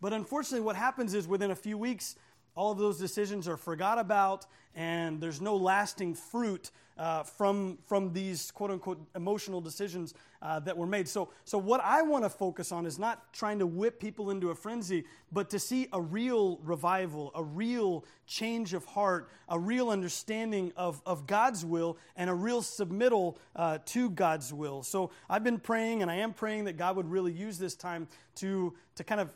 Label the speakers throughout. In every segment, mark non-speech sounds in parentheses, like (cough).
Speaker 1: But unfortunately, what happens is within a few weeks, all of those decisions are forgot about, and there's no lasting fruit uh, from, from these quote unquote emotional decisions uh, that were made. So, so what I want to focus on is not trying to whip people into a frenzy, but to see a real revival, a real change of heart, a real understanding of, of God's will, and a real submittal uh, to God's will. So I've been praying, and I am praying that God would really use this time to, to kind of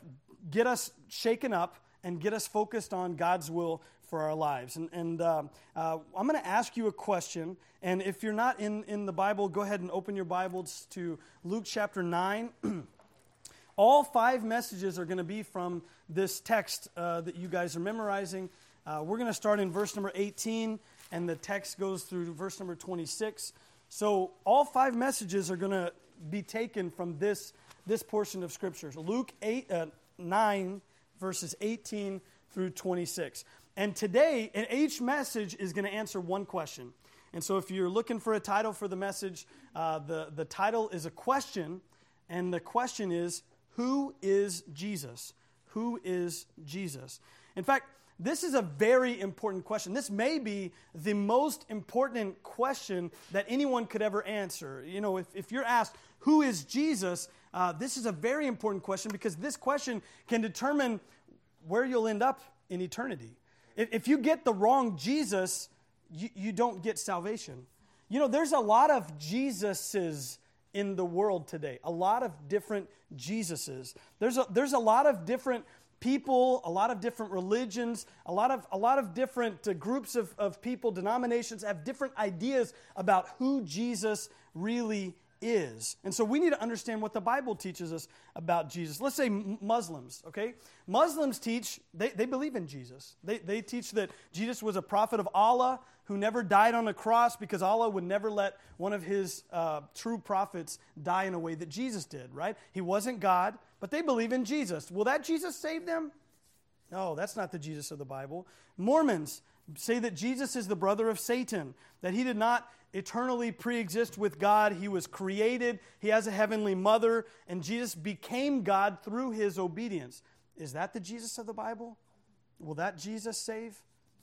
Speaker 1: get us shaken up and get us focused on God's will for our lives. And, and uh, uh, I'm going to ask you a question. And if you're not in, in the Bible, go ahead and open your Bibles to Luke chapter 9. (clears throat) All five messages are going to be from this text uh, that you guys are memorizing. Uh, we're going to start in verse number 18, and the text goes through verse number 26. So all five messages are going to be taken from this, this portion of Scripture. So Luke 8, uh, 9 verses 18 through 26. And today, and each message is going to answer one question. And so, if you're looking for a title for the message, uh, the, the title is a question, and the question is Who is Jesus? Who is Jesus? In fact, this is a very important question. This may be the most important question that anyone could ever answer. You know, if, if you're asked, Who is Jesus? Uh, this is a very important question because this question can determine where you'll end up in eternity. If, if you get the wrong Jesus, you, you don't get salvation. You know, there's a lot of Jesuses in the world today, a lot of different Jesuses. There's a, there's a lot of different people, a lot of different religions, a lot of, a lot of different uh, groups of, of people, denominations have different ideas about who Jesus really is. And so we need to understand what the Bible teaches us about Jesus. Let's say Muslims, okay? Muslims teach, they, they believe in Jesus. They, they teach that Jesus was a prophet of Allah who never died on a cross because Allah would never let one of his uh, true prophets die in a way that Jesus did, right? He wasn't God, but they believe in Jesus. Will that Jesus save them? No, that's not the Jesus of the Bible. Mormons say that Jesus is the brother of Satan, that he did not eternally pre exist with God. He was created, he has a heavenly mother, and Jesus became God through his obedience. Is that the Jesus of the Bible? Will that Jesus save?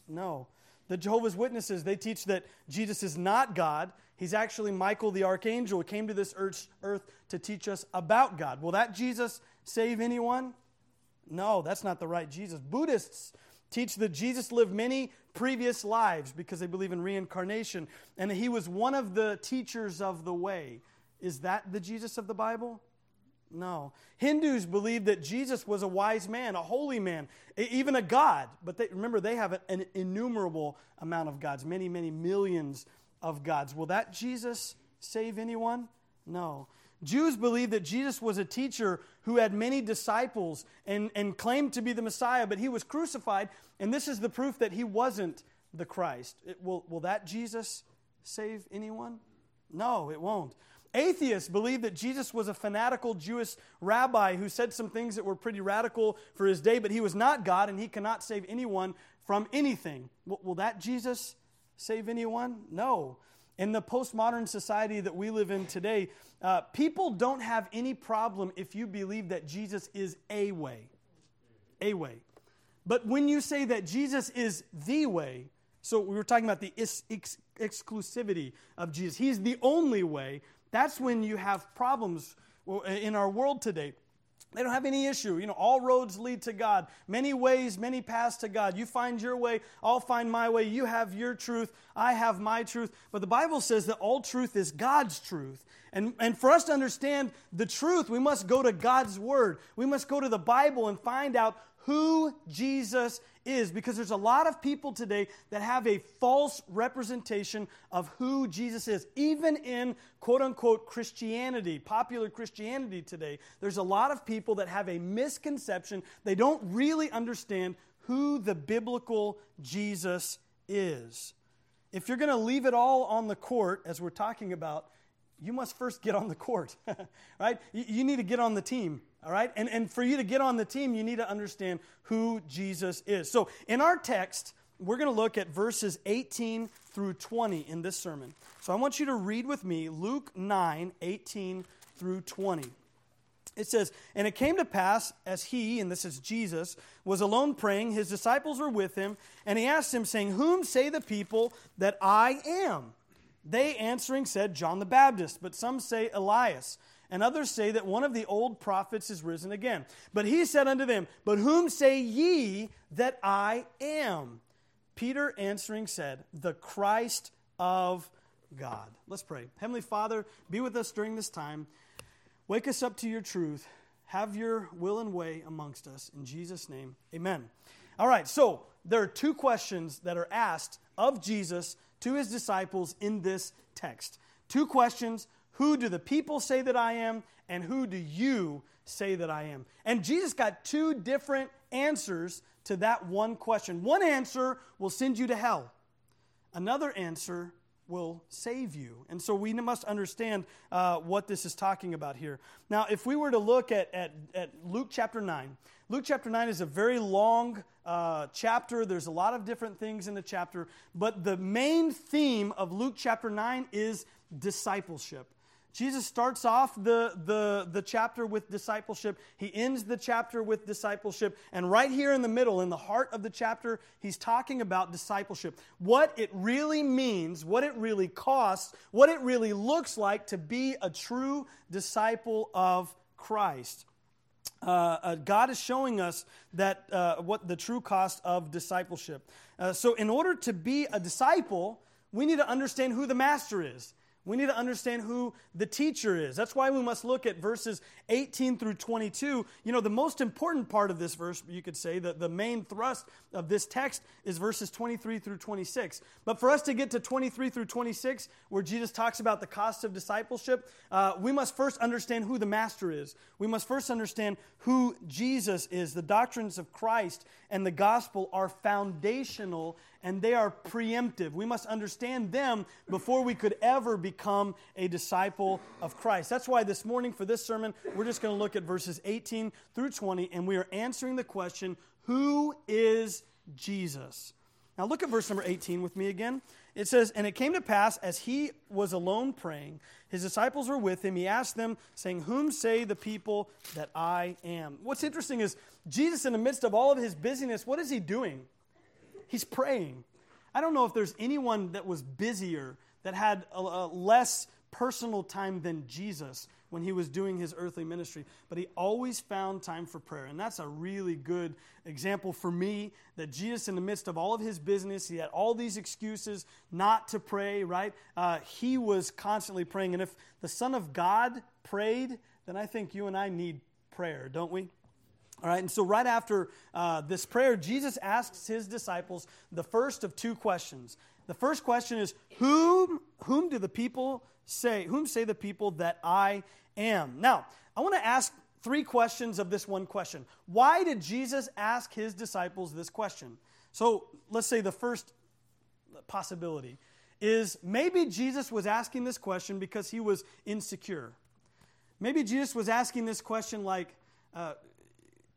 Speaker 1: No. The Jehovah's Witnesses, they teach that Jesus is not God. He's actually Michael the archangel who came to this earth, earth to teach us about God. Will that Jesus save anyone? No, that's not the right Jesus. Buddhists teach that Jesus lived many previous lives because they believe in reincarnation and he was one of the teachers of the way. Is that the Jesus of the Bible? No. Hindus believe that Jesus was a wise man, a holy man, even a God. But they, remember, they have an innumerable amount of gods, many, many millions of gods. Will that Jesus save anyone? No. Jews believe that Jesus was a teacher who had many disciples and, and claimed to be the Messiah, but he was crucified, and this is the proof that he wasn't the Christ. It, will, will that Jesus save anyone? No, it won't. Atheists believe that Jesus was a fanatical Jewish rabbi who said some things that were pretty radical for his day, but he was not God and he cannot save anyone from anything. Will, will that Jesus save anyone? No. In the postmodern society that we live in today, uh, people don't have any problem if you believe that Jesus is a way. A way. But when you say that Jesus is the way, so we were talking about the ex- ex- exclusivity of Jesus, He's the only way, that's when you have problems in our world today. They don't have any issue. You know, all roads lead to God. Many ways, many paths to God. You find your way, I'll find my way. You have your truth, I have my truth. But the Bible says that all truth is God's truth. And, and for us to understand the truth, we must go to God's Word. We must go to the Bible and find out who Jesus is because there's a lot of people today that have a false representation of who Jesus is. Even in quote unquote Christianity, popular Christianity today, there's a lot of people that have a misconception. They don't really understand who the biblical Jesus is. If you're going to leave it all on the court, as we're talking about, you must first get on the court, (laughs) right? You need to get on the team, all right? And, and for you to get on the team, you need to understand who Jesus is. So in our text, we're going to look at verses 18 through 20 in this sermon. So I want you to read with me Luke 9, 18 through 20. it says, And it came to pass, as he, and this is Jesus, was alone praying, his disciples were with him, and he asked him, saying, Whom say the people that I am? They answering said, John the Baptist, but some say Elias, and others say that one of the old prophets is risen again. But he said unto them, But whom say ye that I am? Peter answering said, The Christ of God. Let's pray. Heavenly Father, be with us during this time. Wake us up to your truth. Have your will and way amongst us. In Jesus' name, amen. All right, so there are two questions that are asked of Jesus to his disciples in this text. Two questions Who do the people say that I am? And who do you say that I am? And Jesus got two different answers to that one question. One answer will send you to hell, another answer will save you. And so we must understand uh, what this is talking about here. Now, if we were to look at, at, at Luke chapter 9, Luke chapter 9 is a very long uh, chapter. There's a lot of different things in the chapter, but the main theme of Luke chapter 9 is discipleship. Jesus starts off the, the, the chapter with discipleship. He ends the chapter with discipleship. And right here in the middle, in the heart of the chapter, he's talking about discipleship. What it really means, what it really costs, what it really looks like to be a true disciple of Christ. Uh, uh, God is showing us that uh, what the true cost of discipleship. Uh, so, in order to be a disciple, we need to understand who the master is. We need to understand who the teacher is. That's why we must look at verses 18 through 22. You know, the most important part of this verse, you could say, that the main thrust of this text is verses 23 through 26. But for us to get to 23 through 26, where Jesus talks about the cost of discipleship, uh, we must first understand who the master is. We must first understand who Jesus is. The doctrines of Christ and the gospel are foundational and they are preemptive. We must understand them before we could ever become a disciple of Christ. That's why this morning for this sermon, we're just going to look at verses 18 through 20, and we are answering the question Who is Jesus? Now look at verse number 18 with me again. It says, And it came to pass as he was alone praying, his disciples were with him. He asked them, saying, Whom say the people that I am? What's interesting is Jesus, in the midst of all of his busyness, what is he doing? He's praying. I don't know if there's anyone that was busier, that had a, a less personal time than Jesus when he was doing his earthly ministry, but he always found time for prayer. And that's a really good example for me that Jesus, in the midst of all of his business, he had all these excuses not to pray, right? Uh, he was constantly praying. And if the Son of God prayed, then I think you and I need prayer, don't we? All right, and so right after uh, this prayer, Jesus asks his disciples the first of two questions. The first question is, whom, whom do the people say, whom say the people that I am? Now, I want to ask three questions of this one question. Why did Jesus ask his disciples this question? So let's say the first possibility is maybe Jesus was asking this question because he was insecure. Maybe Jesus was asking this question like, uh,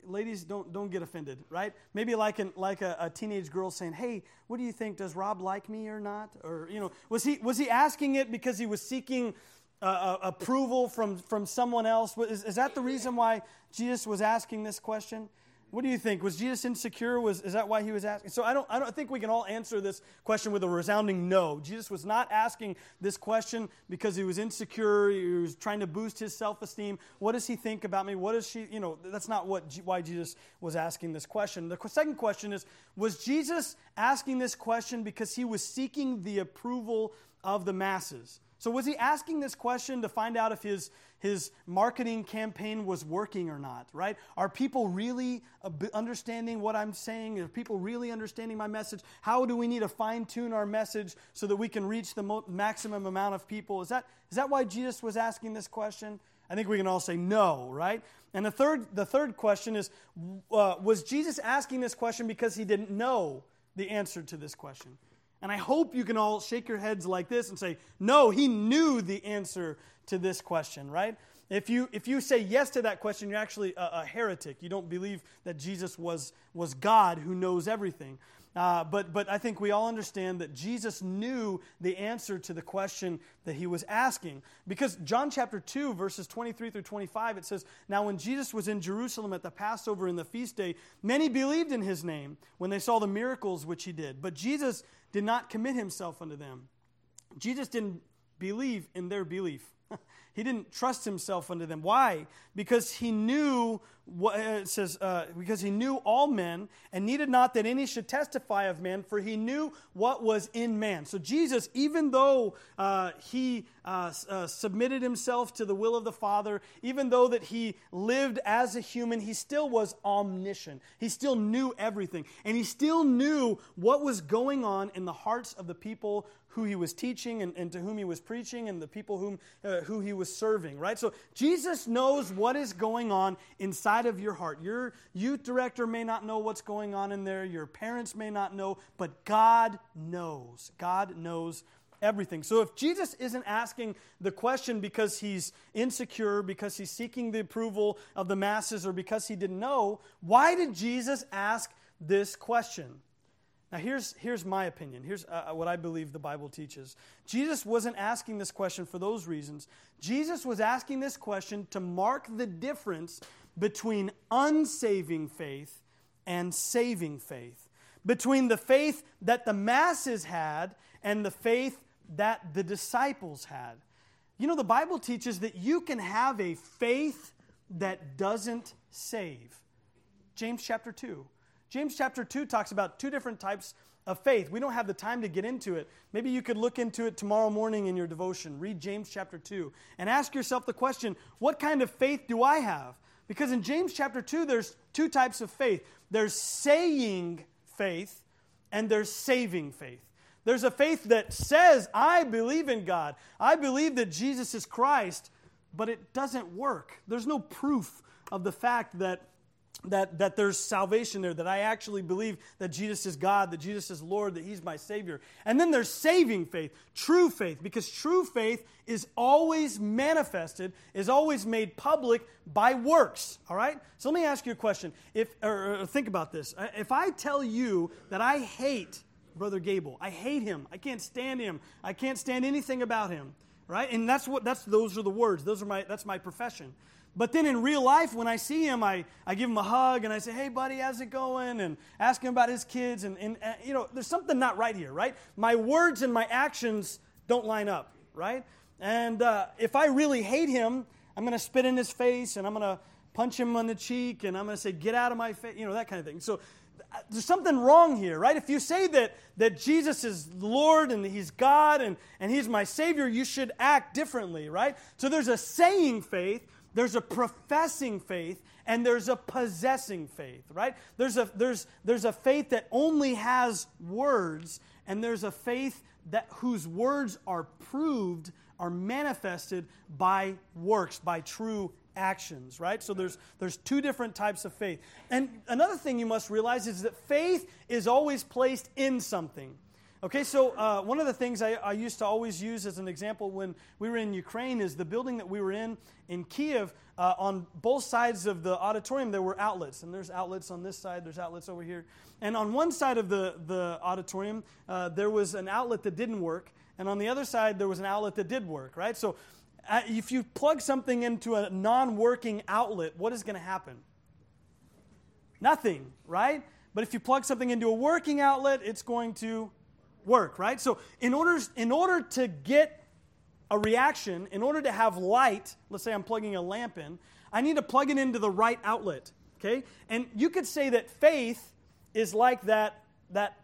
Speaker 1: ladies don't don't get offended right? Maybe like an, like a, a, teenage girl saying hey what do you think? Does rob like me or not? Or you know was he was he asking it because he was seeking uh, uh, approval from from someone else? Is, is that the reason why jesus was asking this question what do you think? Was Jesus insecure? Was, is that why he was asking? So I don't, I don't think we can all answer this question with a resounding no. Jesus was not asking this question because he was insecure. He was trying to boost his self esteem. What does he think about me? What does she, you know, that's not what, why Jesus was asking this question. The second question is Was Jesus asking this question because he was seeking the approval of the masses? So, was he asking this question to find out if his, his marketing campaign was working or not, right? Are people really understanding what I'm saying? Are people really understanding my message? How do we need to fine tune our message so that we can reach the mo- maximum amount of people? Is that, is that why Jesus was asking this question? I think we can all say no, right? And the third, the third question is uh, Was Jesus asking this question because he didn't know the answer to this question? And I hope you can all shake your heads like this and say, no, he knew the answer to this question, right? If you, if you say yes to that question, you're actually a, a heretic. You don't believe that Jesus was, was God who knows everything. Uh, but, but I think we all understand that Jesus knew the answer to the question that he was asking. Because John chapter 2, verses 23 through 25, it says, Now when Jesus was in Jerusalem at the Passover in the feast day, many believed in his name when they saw the miracles which he did. But Jesus did not commit himself unto them. Jesus didn't believe in their belief. (laughs) He didn't trust himself unto them. Why? Because he knew what uh, it says, uh, because he knew all men and needed not that any should testify of man, for he knew what was in man. So Jesus, even though uh, he uh, uh, submitted himself to the will of the Father, even though that he lived as a human, he still was omniscient. He still knew everything, and he still knew what was going on in the hearts of the people who he was teaching and, and to whom he was preaching and the people whom, uh, who he was serving, right? So Jesus knows what is going on inside of your heart. Your youth director may not know what's going on in there, your parents may not know, but God knows. God knows everything. So if Jesus isn't asking the question because he's insecure, because he's seeking the approval of the masses, or because he didn't know, why did Jesus ask this question? Now, here's, here's my opinion. Here's uh, uh, what I believe the Bible teaches. Jesus wasn't asking this question for those reasons. Jesus was asking this question to mark the difference between unsaving faith and saving faith, between the faith that the masses had and the faith that the disciples had. You know, the Bible teaches that you can have a faith that doesn't save. James chapter 2. James chapter 2 talks about two different types of faith. We don't have the time to get into it. Maybe you could look into it tomorrow morning in your devotion. Read James chapter 2 and ask yourself the question what kind of faith do I have? Because in James chapter 2, there's two types of faith there's saying faith and there's saving faith. There's a faith that says, I believe in God, I believe that Jesus is Christ, but it doesn't work. There's no proof of the fact that that, that there's salvation there, that I actually believe that Jesus is God, that Jesus is Lord, that He's my Savior. And then there's saving faith, true faith, because true faith is always manifested, is always made public by works. All right? So let me ask you a question. If, or, or think about this. Uh, if I tell you that I hate Brother Gable, I hate him, I can't stand him, I can't stand anything about him, right? And that's what that's those are the words. Those are my that's my profession. But then in real life, when I see him, I, I give him a hug and I say, hey, buddy, how's it going? And ask him about his kids. And, and, and you know, there's something not right here, right? My words and my actions don't line up, right? And uh, if I really hate him, I'm going to spit in his face and I'm going to punch him on the cheek and I'm going to say, get out of my face, you know, that kind of thing. So uh, there's something wrong here, right? If you say that, that Jesus is Lord and He's God and, and He's my Savior, you should act differently, right? So there's a saying faith there's a professing faith and there's a possessing faith, right? There's a, there's, there's a faith that only has words, and there's a faith that whose words are proved, are manifested by works, by true actions, right? So there's, there's two different types of faith. And another thing you must realize is that faith is always placed in something. Okay, so uh, one of the things I, I, used to always use as an example when we were in Ukraine is the building that we were in in Kiev. Uh, on both sides of the auditorium, there were outlets, and there's outlets on this side, there's outlets over here. And on one side of the, the auditorium, uh, there was an outlet that didn't work, and on the other side, there was an outlet that did work, right? So uh, if you plug something into a non working outlet, what is going to happen? Nothing, right? But if you plug something into a working outlet, it's going to work, right? So in order, in order to get a reaction, in order to have light, let's say I'm plugging a lamp in, I need to plug it into the right outlet, okay? And you could say that faith is like that, that,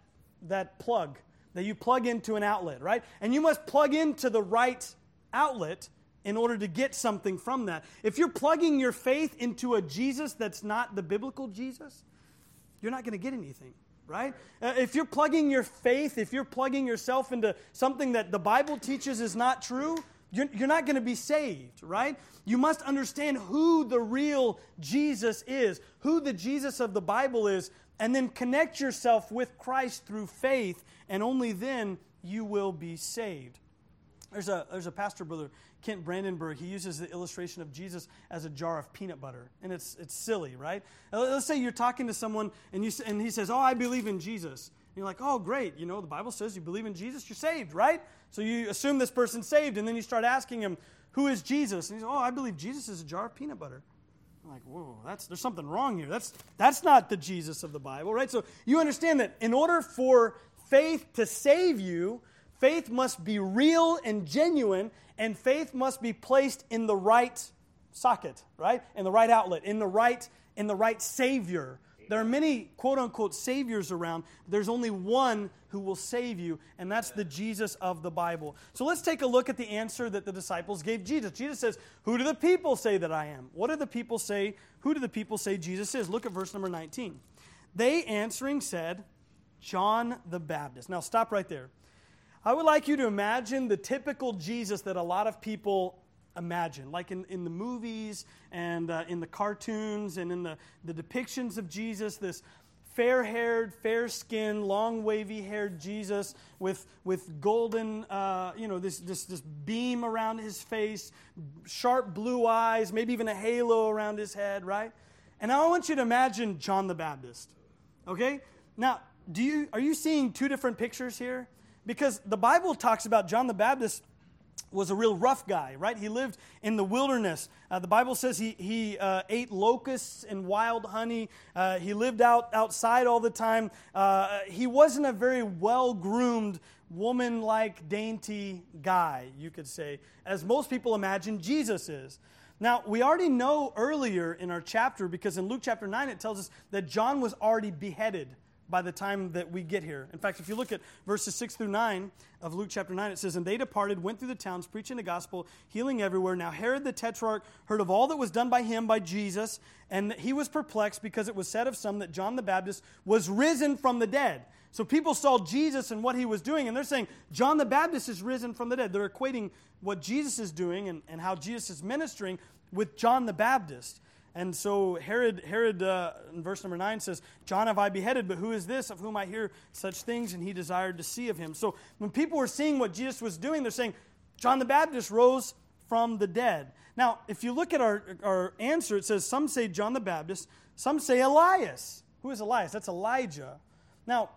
Speaker 1: that plug that you plug into an outlet, right? And you must plug into the right outlet in order to get something from that. If you're plugging your faith into a Jesus that's not the biblical Jesus, you're not going to get anything right? Uh, if you're plugging your faith, if you're plugging yourself into something that the Bible teaches is not true, you're, you're not going to be saved, right? You must understand who the real Jesus is, who the Jesus of the Bible is, and then connect yourself with Christ through faith, and only then you will be saved. There's a, there's a pastor brother, Kent Brandenburg. He uses the illustration of Jesus as a jar of peanut butter. And it's, it's silly, right? Let's say you're talking to someone and, you, and he says, Oh, I believe in Jesus. And you're like, Oh, great. You know, the Bible says you believe in Jesus, you're saved, right? So you assume this person's saved. And then you start asking him, Who is Jesus? And he's, Oh, I believe Jesus is a jar of peanut butter. I'm like, whoa, that's, there's something wrong here. That's, that's not the Jesus of the Bible, right? So you understand that in order for faith to save you, faith must be real and genuine, and faith must be placed in the right socket, right? In the right outlet, in the right, in the right Savior. There are many quote unquote saviors around. There's only one who will save you, and that's the Jesus of the Bible. So let's take a look at the answer that the disciples gave Jesus. Jesus says, Who do the people say that I am? What do the people say? Who do the people say Jesus is? Look at verse number 19. They answering said, John the Baptist. Now stop right there. I would like you to imagine the typical Jesus that a lot of people imagine, like in, in the movies and uh, in the cartoons and in the, the depictions of Jesus, this fair haired, fair skinned, long wavy haired Jesus with, with golden, uh, you know, this, this, this beam around his face, sharp blue eyes, maybe even a halo around his head, right? And I want you to imagine John the Baptist. Okay? Now, do you, are you seeing two different pictures here? Because the Bible talks about John the Baptist was a real rough guy, right? He lived in the wilderness. Uh, the Bible says he, he uh, ate locusts and wild honey. Uh, he lived out outside all the time. Uh, he wasn't a very well groomed, woman like, dainty guy, you could say, as most people imagine Jesus is. Now, we already know earlier in our chapter, because in Luke chapter 9 it tells us that John was already beheaded by the time that we get here. In fact, if you look at verses 6 through 9 of Luke chapter 9, it says, And they departed, went through the towns, preaching the gospel, healing everywhere. Now Herod the tetrarch heard of all that was done by him, by Jesus, and he was perplexed because it was said of some that John the Baptist was risen from the dead. So people saw Jesus and what he was doing, and they're saying, John the Baptist is risen from the dead. They're equating what Jesus is doing and, and how Jesus is ministering with John the Baptist. And so Herod, Herod uh, in verse number 9 says, John have I beheaded, but who is this of whom I hear such things? And he desired to see of him. So when people were seeing what Jesus was doing, they're saying, John the Baptist rose from the dead. Now, if you look at our, our answer, it says, some say John the Baptist, some say Elias. Who is Elias? That's Elijah. Now,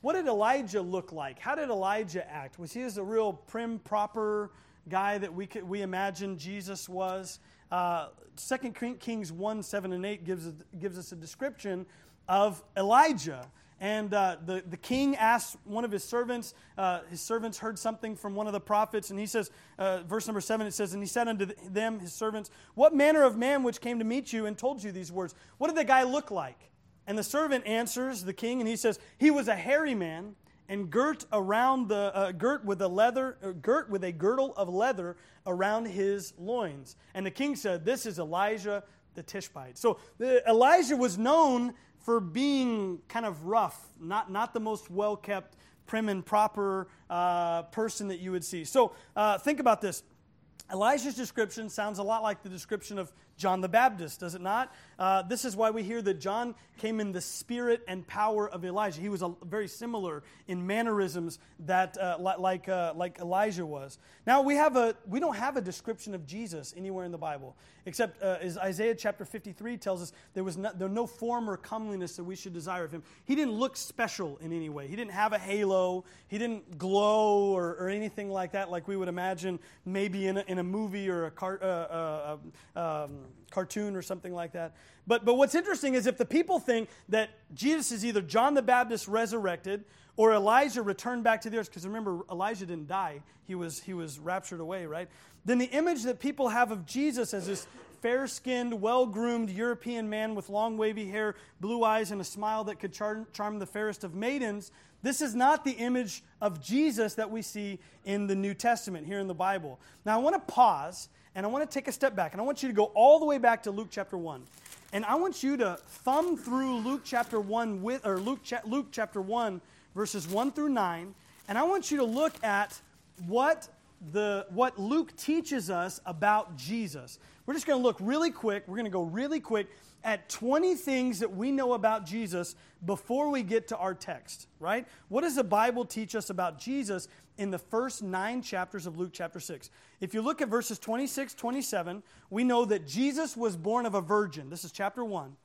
Speaker 1: what did Elijah look like? How did Elijah act? Was he as a real prim, proper guy that we, could, we imagine Jesus was? Uh, 2 Kings 1 7 and 8 gives, gives us a description of Elijah. And uh, the, the king asks one of his servants, uh, his servants heard something from one of the prophets, and he says, uh, verse number seven, it says, And he said unto them, his servants, What manner of man which came to meet you and told you these words? What did the guy look like? And the servant answers the king, and he says, He was a hairy man, and girt around the uh, girt with a leather uh, girt with a girdle of leather around his loins. And the king said, "This is Elijah the Tishbite." So Elijah was known for being kind of rough, not not the most well kept, prim and proper uh, person that you would see. So uh, think about this. Elijah's description sounds a lot like the description of John the Baptist, does it not? Uh, this is why we hear that John came in the spirit and power of Elijah. He was a, very similar in mannerisms that uh, like uh, like Elijah was. Now we have a we don't have a description of Jesus anywhere in the Bible except uh, as Isaiah chapter 53 tells us there was no, there no form or comeliness that we should desire of him. He didn't look special in any way. He didn't have a halo. He didn't glow or, or anything like that, like we would imagine maybe in a, in a movie or a car, uh, uh, um, cartoon or something like that. But, but what's interesting is if the people think that Jesus is either John the Baptist resurrected or Elijah returned back to the earth, because remember, Elijah didn't die, he was, he was raptured away, right? Then the image that people have of Jesus as this fair skinned, well groomed European man with long wavy hair, blue eyes, and a smile that could charm, charm the fairest of maidens, this is not the image of Jesus that we see in the New Testament here in the Bible. Now, I want to pause and I want to take a step back, and I want you to go all the way back to Luke chapter 1. And I want you to thumb through Luke chapter 1 with, or Luke, cha- Luke chapter 1, verses 1 through 9, and I want you to look at what the, what Luke teaches us about Jesus. We're just going to look really quick. We're going to go really quick at 20 things that we know about Jesus before we get to our text, right? What does the Bible teach us about Jesus in the first nine chapters of Luke chapter 6? If you look at verses 26, 27, we know that Jesus was born of a virgin. This is chapter 1.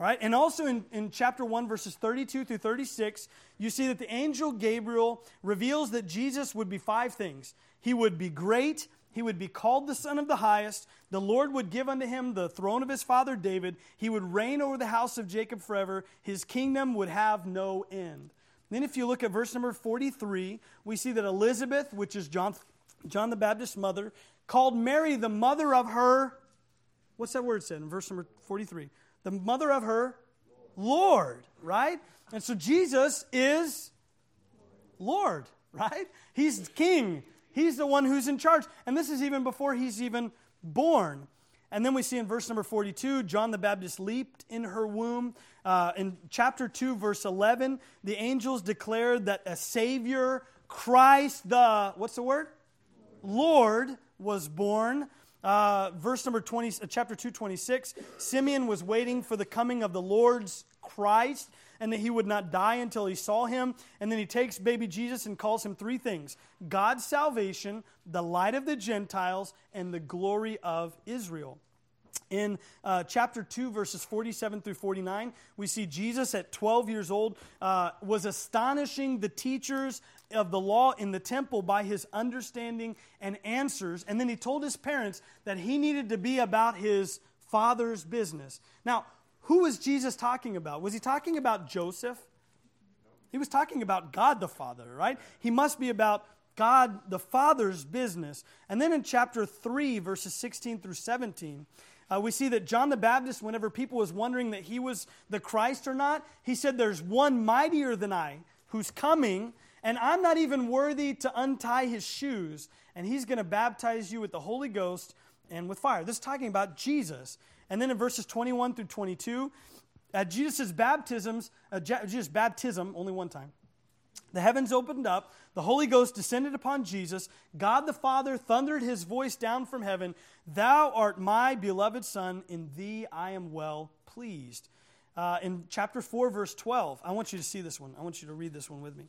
Speaker 1: All right, and also in, in chapter 1, verses 32 through 36, you see that the angel Gabriel reveals that Jesus would be five things. He would be great, he would be called the Son of the Highest, the Lord would give unto him the throne of his father David, he would reign over the house of Jacob forever, his kingdom would have no end. Then, if you look at verse number 43, we see that Elizabeth, which is John, John the Baptist's mother, called Mary the mother of her. What's that word said in verse number 43? the mother of her Lord, right? And so Jesus is Lord, right? He's king. He's the one who's in charge. And this is even before he's even born. And then we see in verse number 42, John the Baptist leaped in her womb. Uh, in chapter 2, verse 11, the angels declared that a Savior, Christ the, what's the word? Lord, was born. Uh, verse number 20, uh, chapter 2, 26, Simeon was waiting for the coming of the Lord's Christ and that he would not die until he saw him. And then he takes baby Jesus and calls him three things God's salvation, the light of the Gentiles, and the glory of Israel. In uh, chapter 2, verses 47 through 49, we see Jesus at 12 years old uh, was astonishing the teachers of the law in the temple by his understanding and answers. And then he told his parents that he needed to be about his father's business. Now, who was Jesus talking about? Was he talking about Joseph? He was talking about God the Father, right? He must be about God the Father's business. And then in chapter 3, verses 16 through 17, uh, we see that John the Baptist, whenever people was wondering that he was the Christ or not, he said, There's one mightier than I who's coming, and I'm not even worthy to untie his shoes, and he's going to baptize you with the Holy Ghost and with fire. This is talking about Jesus. And then in verses 21 through 22, at Jesus' baptisms, uh, Jesus' baptism, only one time, the heavens opened up, the Holy Ghost descended upon Jesus, God the Father thundered his voice down from heaven Thou art my beloved Son, in thee I am well pleased. Uh, in chapter 4, verse 12, I want you to see this one. I want you to read this one with me.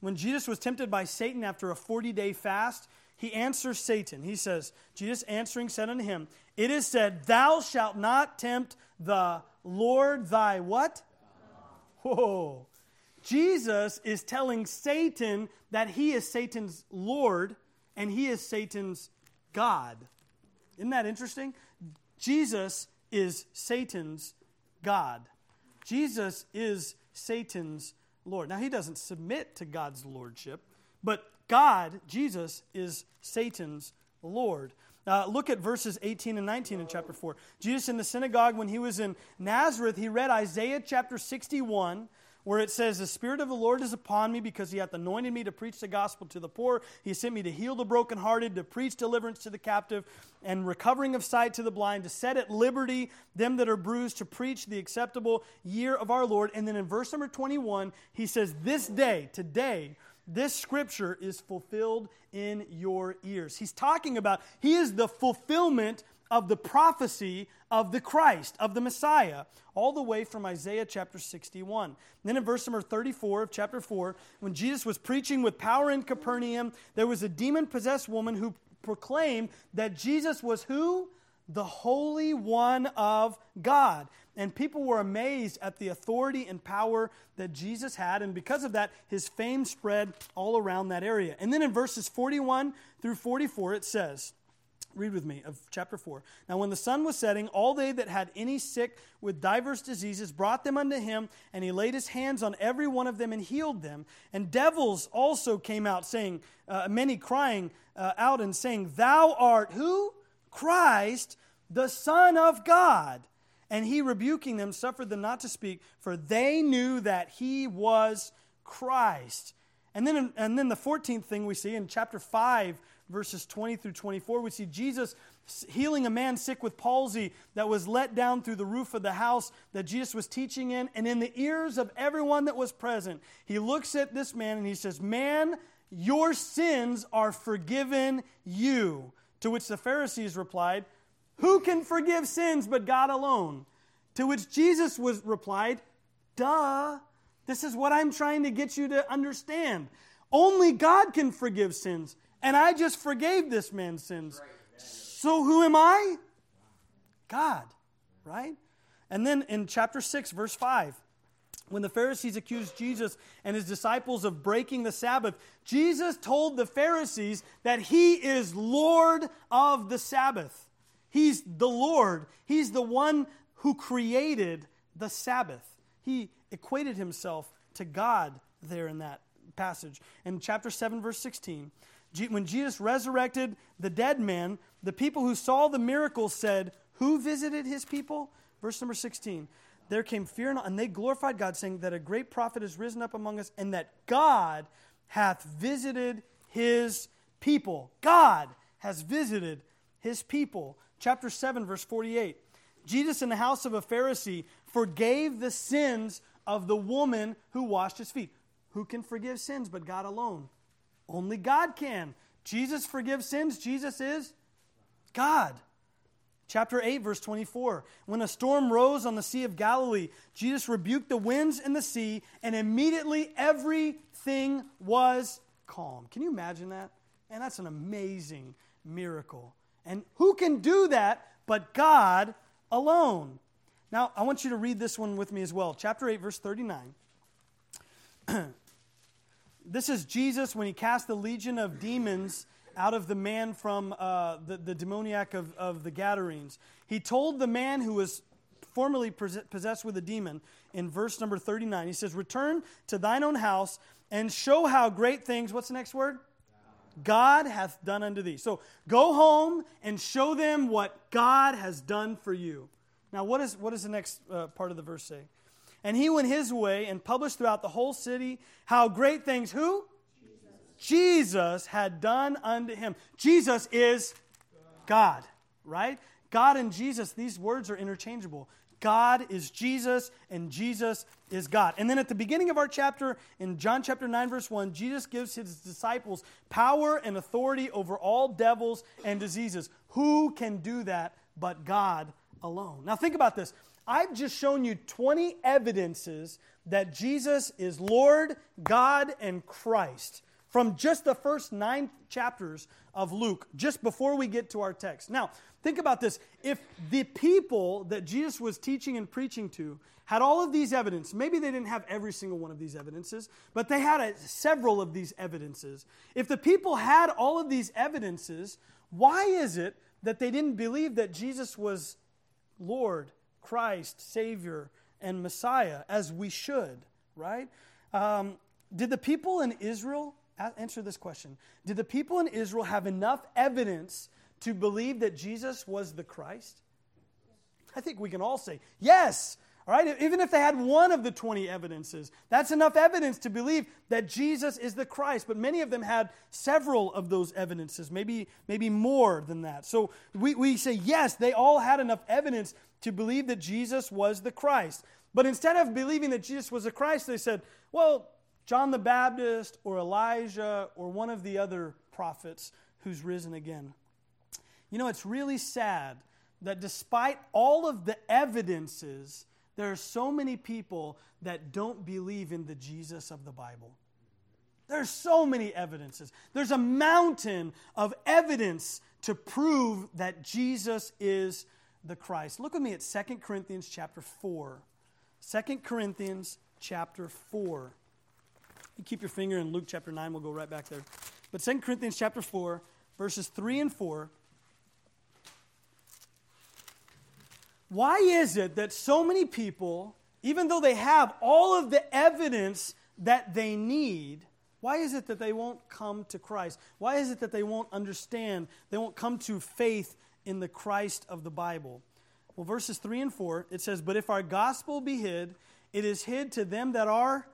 Speaker 1: When Jesus was tempted by Satan after a 40 day fast, he answers Satan. He says, Jesus answering said unto him, It is said, Thou shalt not tempt the Lord thy what? Whoa. Jesus is telling Satan that he is Satan's Lord and he is Satan's God. Isn't that interesting? Jesus is Satan's God. Jesus is Satan's Lord. Now, he doesn't submit to God's lordship, but God, Jesus, is Satan's Lord. Uh, look at verses 18 and 19 in chapter 4. Jesus in the synagogue, when he was in Nazareth, he read Isaiah chapter 61 where it says, The Spirit of the Lord is upon me because he hath anointed me to preach the gospel to the poor. He sent me to heal the brokenhearted, to preach deliverance to the captive, and recovering of sight to the blind, to set at liberty them that are bruised, to preach the acceptable year of our Lord. And then in verse number 21, he says, This day, today, this scripture is fulfilled in your ears. He's talking about, he is the fulfillment of the prophecy of the Christ, of the Messiah, all the way from Isaiah chapter 61. Then in verse number 34 of chapter 4, when Jesus was preaching with power in Capernaum, there was a demon possessed woman who proclaimed that Jesus was who? The Holy One of God. And people were amazed at the authority and power that Jesus had. And because of that, his fame spread all around that area. And then in verses 41 through 44, it says, Read with me of chapter 4. Now, when the sun was setting, all they that had any sick with divers diseases brought them unto him, and he laid his hands on every one of them and healed them. And devils also came out, saying, uh, many crying uh, out and saying, Thou art who? Christ, the Son of God. And he, rebuking them, suffered them not to speak, for they knew that he was Christ. And then, and then the 14th thing we see in chapter 5, verses 20 through 24, we see Jesus healing a man sick with palsy that was let down through the roof of the house that Jesus was teaching in. And in the ears of everyone that was present, he looks at this man and he says, Man, Your sins are forgiven you. To which the Pharisees replied, Who can forgive sins but God alone? To which Jesus was replied, Duh. This is what I'm trying to get you to understand. Only God can forgive sins, and I just forgave this man's sins. So who am I? God, right? And then in chapter 6, verse 5, when the Pharisees accused Jesus and his disciples of breaking the Sabbath, Jesus told the Pharisees that he is Lord of the Sabbath. He's the Lord, he's the one who created the Sabbath. He equated himself to God there in that passage. In chapter 7, verse 16, when Jesus resurrected the dead man, the people who saw the miracle said, Who visited his people? Verse number 16. There came fear and they glorified God, saying that a great prophet has risen up among us, and that God hath visited his people. God has visited his people. Chapter 7, verse 48. Jesus, in the house of a Pharisee, forgave the sins of the woman who washed his feet. Who can forgive sins but God alone? Only God can. Jesus forgives sins. Jesus is God. Chapter 8, verse 24. When a storm rose on the Sea of Galilee, Jesus rebuked the winds and the sea, and immediately everything was calm. Can you imagine that? And that's an amazing miracle. And who can do that but God alone? Now, I want you to read this one with me as well. Chapter 8, verse 39. (clears throat) this is Jesus when he cast the legion of demons out of the man from uh, the, the demoniac of, of the Gadarenes. He told the man who was formerly possessed with a demon in verse number 39, he says, Return to thine own house and show how great things, what's the next word? God hath done unto thee. So go home and show them what God has done for you. Now, what, is, what does the next uh, part of the verse say? And he went his way and published throughout the whole city how great things, who? Jesus had done unto him. Jesus is God, right? God and Jesus, these words are interchangeable. God is Jesus, and Jesus is God. And then at the beginning of our chapter, in John chapter 9, verse 1, Jesus gives his disciples power and authority over all devils and diseases. Who can do that but God alone. Now, think about this. I've just shown you 20 evidences that Jesus is Lord, God, and Christ from just the first nine chapters of Luke, just before we get to our text. Now, think about this. If the people that Jesus was teaching and preaching to had all of these evidence, maybe they didn't have every single one of these evidences, but they had a, several of these evidences. If the people had all of these evidences, why is it that they didn't believe that Jesus was Lord, Christ, Savior, and Messiah, as we should, right? Um, did the people in Israel, answer this question, did the people in Israel have enough evidence to believe that Jesus was the Christ? I think we can all say, yes. All right, even if they had one of the 20 evidences, that's enough evidence to believe that Jesus is the Christ. But many of them had several of those evidences, maybe, maybe more than that. So we, we say, yes, they all had enough evidence to believe that Jesus was the Christ. But instead of believing that Jesus was the Christ, they said, well, John the Baptist or Elijah or one of the other prophets who's risen again. You know, it's really sad that despite all of the evidences, there are so many people that don't believe in the Jesus of the Bible. There's so many evidences. There's a mountain of evidence to prove that Jesus is the Christ. Look with me at 2 Corinthians chapter 4. 2 Corinthians chapter 4. You keep your finger in Luke chapter 9, we'll go right back there. But 2 Corinthians chapter 4, verses 3 and 4 Why is it that so many people, even though they have all of the evidence that they need, why is it that they won't come to Christ? Why is it that they won't understand? They won't come to faith in the Christ of the Bible? Well, verses 3 and 4, it says, But if our gospel be hid, it is hid to them that are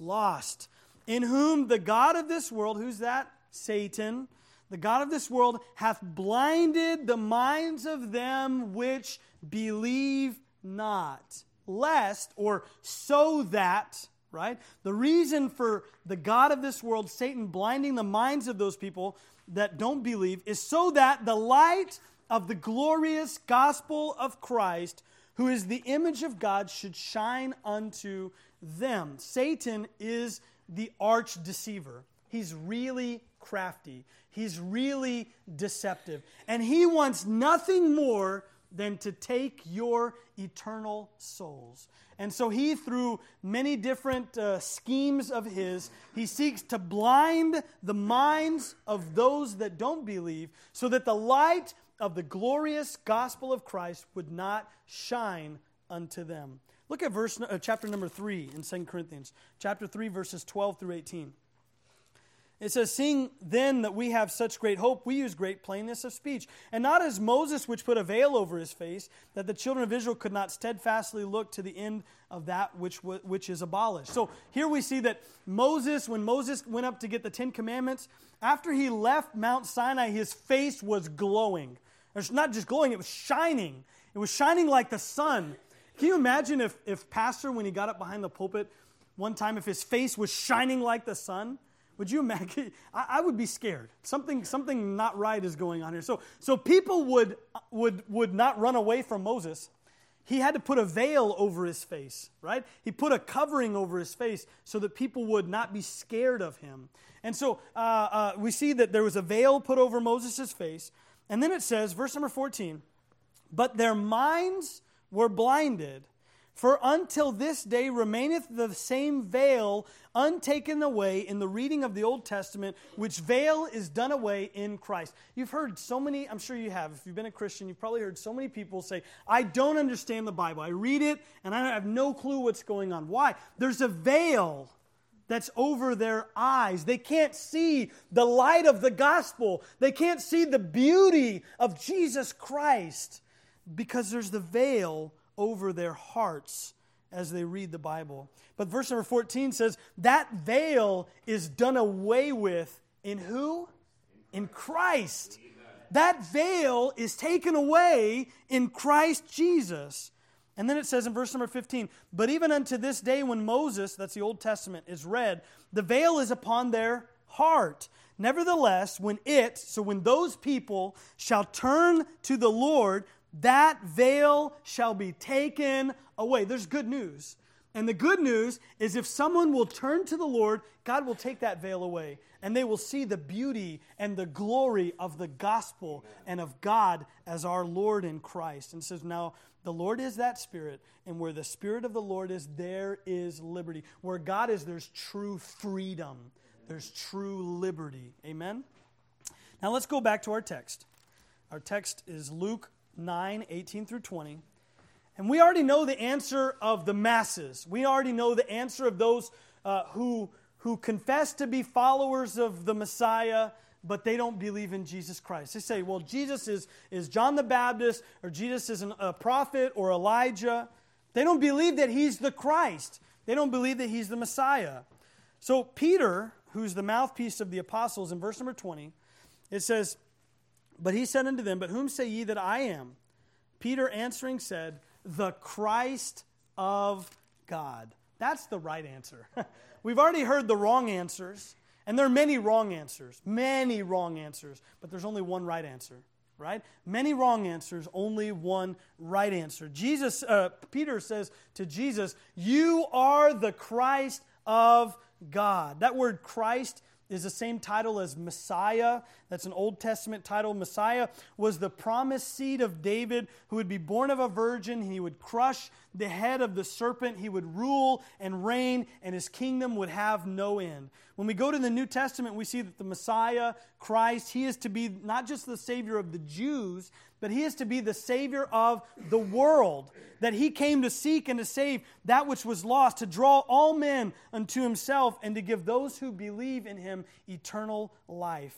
Speaker 1: lost, in whom the God of this world, who's that? Satan, the God of this world, hath blinded the minds of them which believe not, lest or so that, right? The reason for the God of this world, Satan, blinding the minds of those people that don't believe is so that the light of the glorious gospel of Christ, who is the image of God, should shine unto them. Satan is the arch deceiver. He's really crafty. He's really deceptive. And he wants nothing more than to take your eternal souls. And so he, through many different uh, schemes of his, he seeks to blind the minds of those that don't believe so that the light of the glorious gospel of Christ would not shine unto them. Look at verse uh, chapter number 3 in 2 Corinthians. Chapter 3 verses 12 through 18. It says, Seeing then that we have such great hope, we use great plainness of speech. And not as Moses, which put a veil over his face, that the children of Israel could not steadfastly look to the end of that which, which is abolished. So here we see that Moses, when Moses went up to get the Ten Commandments, after he left Mount Sinai, his face was glowing. It's not just glowing, it was shining. It was shining like the sun. Can you imagine if, if Pastor, when he got up behind the pulpit one time, if his face was shining like the sun? Would you imagine? (laughs) I, I, would be scared. Something, something not right is going on here. So, so people would, would, would not run away from Moses. He had to put a veil over his face, right? He put a covering over his face so that people would not be scared of him. And so uh, uh, we see that there was a veil put over Moses' face. And then it says, verse number 14, but their minds were blinded for until this day remaineth the same veil untaken away in the reading of the Old Testament, which veil is done away in Christ. You've heard so many, I'm sure you have, if you've been a Christian, you've probably heard so many people say, I don't understand the Bible. I read it and I have no clue what's going on. Why? There's a veil that's over their eyes. They can't see the light of the gospel, they can't see the beauty of Jesus Christ because there's the veil over their hearts as they read the Bible. But verse number 14 says, That veil is done away with in who? In Christ. That veil is taken away in Christ Jesus. And then it says in verse number 15, But even unto this day, when Moses, that's the Old Testament, is read, the veil is upon their heart. Nevertheless, when it, so when those people shall turn to the Lord, that veil shall be taken away. There's good news. And the good news is if someone will turn to the Lord, God will take that veil away. And they will see the beauty and the glory of the gospel and of God as our Lord in Christ. And says, Now, the Lord is that Spirit, and where the Spirit of the Lord is, there is liberty. Where God is, there's true freedom, there's true liberty. Amen? Now, let's go back to our text. Our text is Luke 9, 18 through 20. And we already know the answer of the masses. We already know the answer of those uh, who, who confess to be followers of the Messiah, but they don't believe in Jesus Christ. They say, well, Jesus is, is John the Baptist, or Jesus is an, a prophet, or Elijah. They don't believe that he's the Christ, they don't believe that he's the Messiah. So, Peter, who's the mouthpiece of the apostles, in verse number 20, it says, but he said unto them, But whom say ye that I am? Peter answering said, The Christ of God. That's the right answer. (laughs) We've already heard the wrong answers, and there are many wrong answers, many wrong answers, but there's only one right answer, right? Many wrong answers, only one right answer. Jesus, uh, Peter says to Jesus, You are the Christ of God. That word Christ is the same title as Messiah. That's an Old Testament title. Messiah was the promised seed of David who would be born of a virgin. He would crush the head of the serpent. He would rule and reign, and his kingdom would have no end. When we go to the New Testament, we see that the Messiah, Christ, he is to be not just the Savior of the Jews, but he is to be the Savior of the world. That he came to seek and to save that which was lost, to draw all men unto himself, and to give those who believe in him eternal life.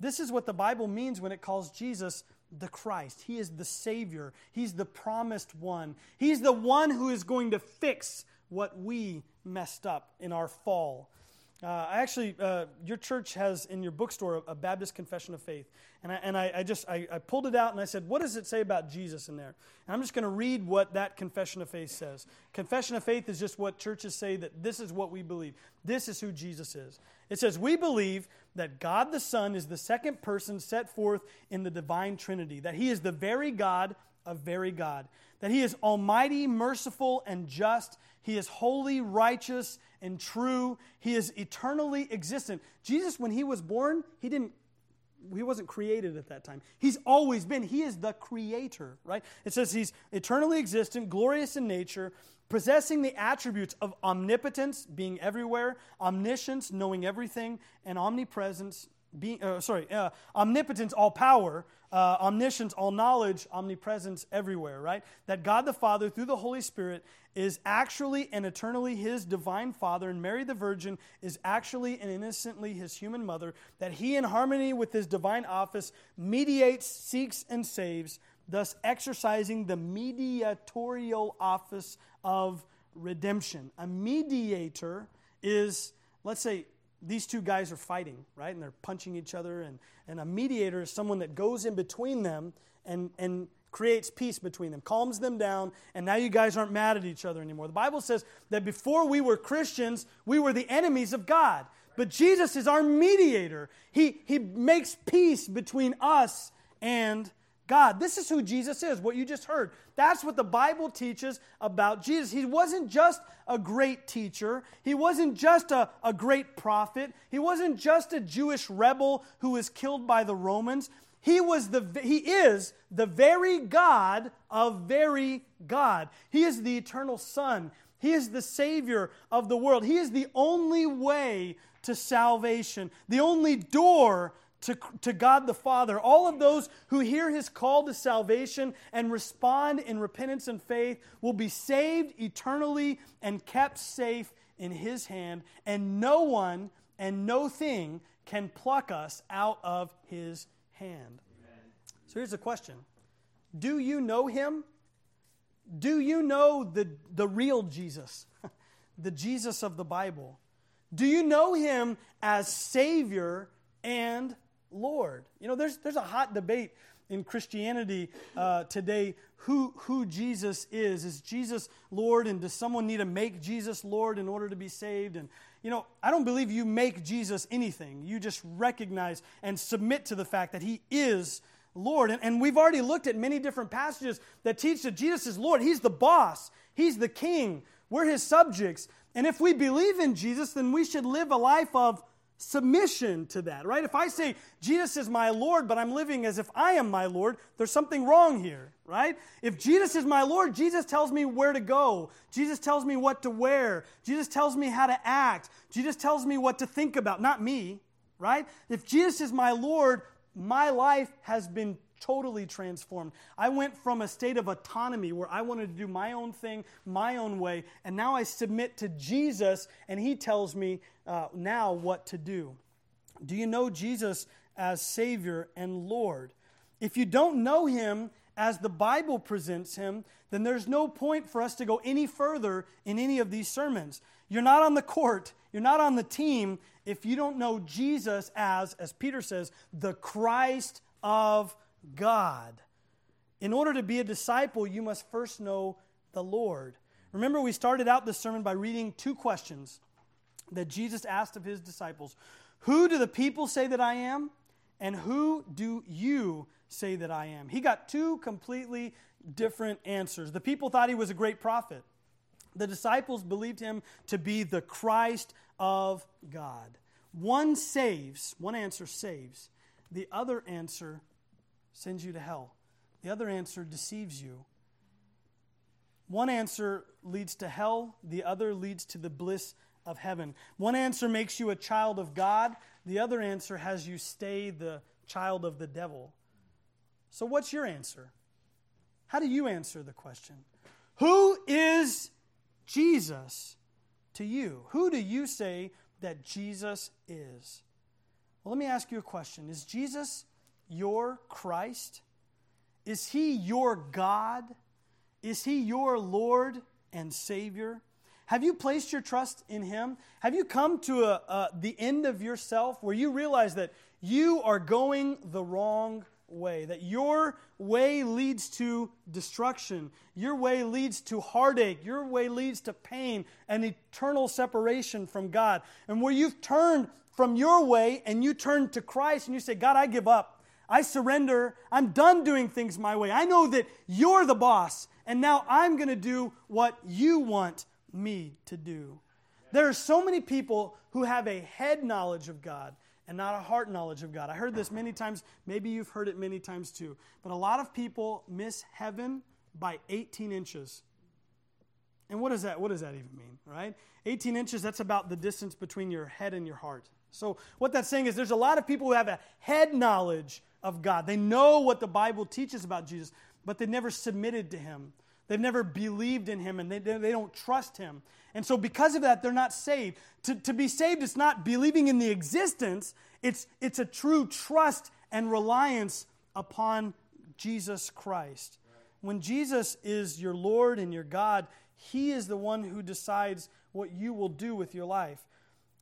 Speaker 1: This is what the Bible means when it calls Jesus the Christ. He is the Savior, He's the promised one. He's the one who is going to fix what we messed up in our fall. Uh, I actually, uh, your church has in your bookstore a Baptist Confession of Faith. And I, and I, I just, I, I, pulled it out and I said, what does it say about Jesus in there? And I'm just going to read what that Confession of Faith says. Confession of Faith is just what churches say that this is what we believe. This is who Jesus is. It says, we believe that God the Son is the second person set forth in the divine Trinity, that he is the very God of very God, that he is almighty, merciful, and just. He is holy, righteous, and true. He is eternally existent. Jesus, when he was born, he didn't he wasn't created at that time. He's always been. He is the creator, right? It says he's eternally existent, glorious in nature, possessing the attributes of omnipotence, being everywhere, omniscience, knowing everything, and omnipresence, being, uh, sorry, uh, omnipotence, all power, uh, omniscience, all knowledge, omnipresence everywhere, right? That God the Father, through the Holy Spirit, is actually and eternally his divine Father, and Mary the Virgin is actually and innocently his human mother, that he, in harmony with his divine office, mediates, seeks, and saves, thus exercising the mediatorial office of redemption. A mediator is, let's say, these two guys are fighting, right? And they're punching each other. And, and a mediator is someone that goes in between them and, and creates peace between them, calms them down, and now you guys aren't mad at each other anymore. The Bible says that before we were Christians, we were the enemies of God. But Jesus is our mediator. He, he makes peace between us and God. This is who Jesus is, what you just heard. That's what the Bible teaches about Jesus. He wasn't just a great teacher, he wasn't just a, a great prophet, he wasn't just a Jewish rebel who was killed by the Romans. He, was the, he is the very God of very God. He is the eternal Son. He is the Savior of the world. He is the only way to salvation, the only door to, to God the Father. All of those who hear his call to salvation and respond in repentance and faith will be saved eternally and kept safe in his hand, and no one and no thing can pluck us out of his hand. Amen. So here's the question Do you know him? Do you know the, the real Jesus, (laughs) the Jesus of the Bible? Do you know him as Savior and Lord. You know, there's, there's a hot debate in Christianity uh, today who, who Jesus is. Is Jesus Lord, and does someone need to make Jesus Lord in order to be saved? And, you know, I don't believe you make Jesus anything. You just recognize and submit to the fact that He is Lord. And, and we've already looked at many different passages that teach that Jesus is Lord. He's the boss, He's the king. We're His subjects. And if we believe in Jesus, then we should live a life of submission to that, right? If I say Jesus is my Lord, but I'm living as if I am my Lord, there's something wrong here, right? If Jesus is my Lord, Jesus tells me where to go. Jesus tells me what to wear. Jesus tells me how to act. Jesus tells me what to think about, not me, right? If Jesus is my Lord, my life has been totally transformed. I went from a state of autonomy where I wanted to do my own thing, my own way, and now I submit to Jesus and He tells me uh, now what to do. Do you know Jesus as Savior and Lord? If you don't know Him as the Bible presents Him, then there's no point for us to go any further in any of these sermons. You're not on the court, you're not on the team if you don't know Jesus as, as Peter says, the Christ of God. In order to be a disciple, you must first know the Lord. Remember, we started out this sermon by reading two questions that Jesus asked of his disciples Who do the people say that I am? And who do you say that I am? He got two completely different answers. The people thought he was a great prophet, the disciples believed him to be the Christ of God. One saves, one answer saves, the other answer sends you to hell. The other answer deceives you. One answer leads to hell, the other leads to the bliss of heaven. One answer makes you a child of God, the other answer has you stay the child of the devil. So, what's your answer? How do you answer the question? Who is Jesus to you? Who do you say that Jesus is? Well, let me ask you a question Is Jesus your Christ? Is he your God? Is he your Lord and Savior? Have you placed your trust in Him? Have you come to a, a, the end of yourself where you realize that you are going the wrong way, that your way leads to destruction, your way leads to heartache, your way leads to pain and eternal separation from God, and where you've turned from your way and you turn to Christ and you say, God, I give up. I surrender. I'm done doing things my way. I know that you're the boss, and now I'm going to do what you want me to do. There are so many people who have a head knowledge of God and not a heart knowledge of God. I heard this many times. Maybe you've heard it many times too. But a lot of people miss heaven by 18 inches. And what does that what does that even mean, right? 18 inches that's about the distance between your head and your heart. So what that's saying is there's a lot of people who have a head knowledge of God. They know what the Bible teaches about Jesus, but they never submitted to him. They've never believed in him and they, they don't trust him. And so, because of that, they're not saved. To, to be saved is not believing in the existence, it's, it's a true trust and reliance upon Jesus Christ. When Jesus is your Lord and your God, He is the one who decides what you will do with your life.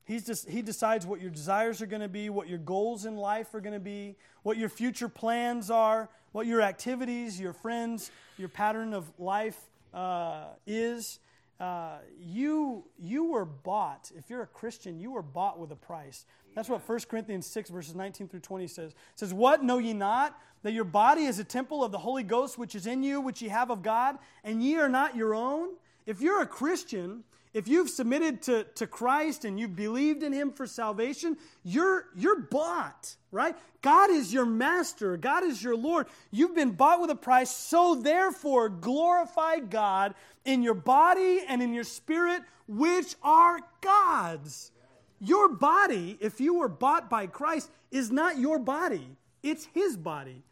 Speaker 1: He's just, he decides what your desires are going to be, what your goals in life are going to be, what your future plans are, what your activities, your friends, your pattern of life uh, is. Uh, you, you were bought. If you're a Christian, you were bought with a price. That's what 1 Corinthians 6, verses 19 through 20 says. It says, What know ye not? That your body is a temple of the Holy Ghost, which is in you, which ye have of God, and ye are not your own? If you're a Christian, if you've submitted to, to Christ and you've believed in Him for salvation, you're, you're bought, right? God is your master, God is your Lord. You've been bought with a price, so therefore glorify God in your body and in your spirit, which are God's. Your body, if you were bought by Christ, is not your body, it's His body.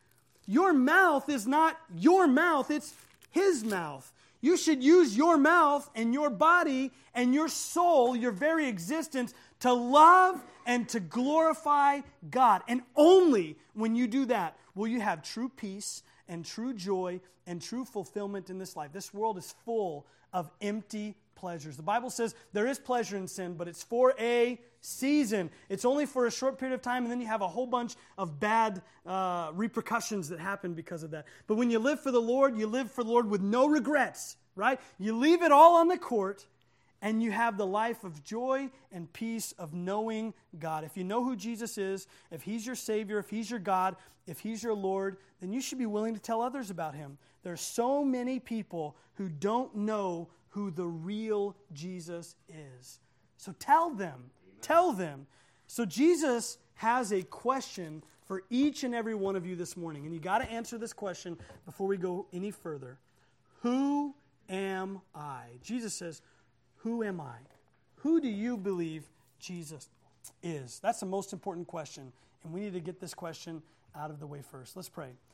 Speaker 1: Your mouth is not your mouth, it's His mouth. You should use your mouth and your body and your soul, your very existence, to love and to glorify God. And only when you do that will you have true peace and true joy and true fulfillment in this life. This world is full of empty pleasures. The Bible says there is pleasure in sin, but it's for a season. It's only for a short period of time, and then you have a whole bunch of bad uh, repercussions that happen because of that. But when you live for the Lord, you live for the Lord with no regrets, right? You leave it all on the court, and you have the life of joy and peace of knowing God. If you know who Jesus is, if He's your Savior, if He's your God, if He's your Lord, then you should be willing to tell others about Him. There are so many people who don't know who the real Jesus is. So tell them. Amen. Tell them. So Jesus has a question for each and every one of you this morning. And you got to answer this question before we go any further. Who am I? Jesus says, Who am I? Who do you believe Jesus is? That's the most important question. And we need to get this question out of the way first. Let's pray.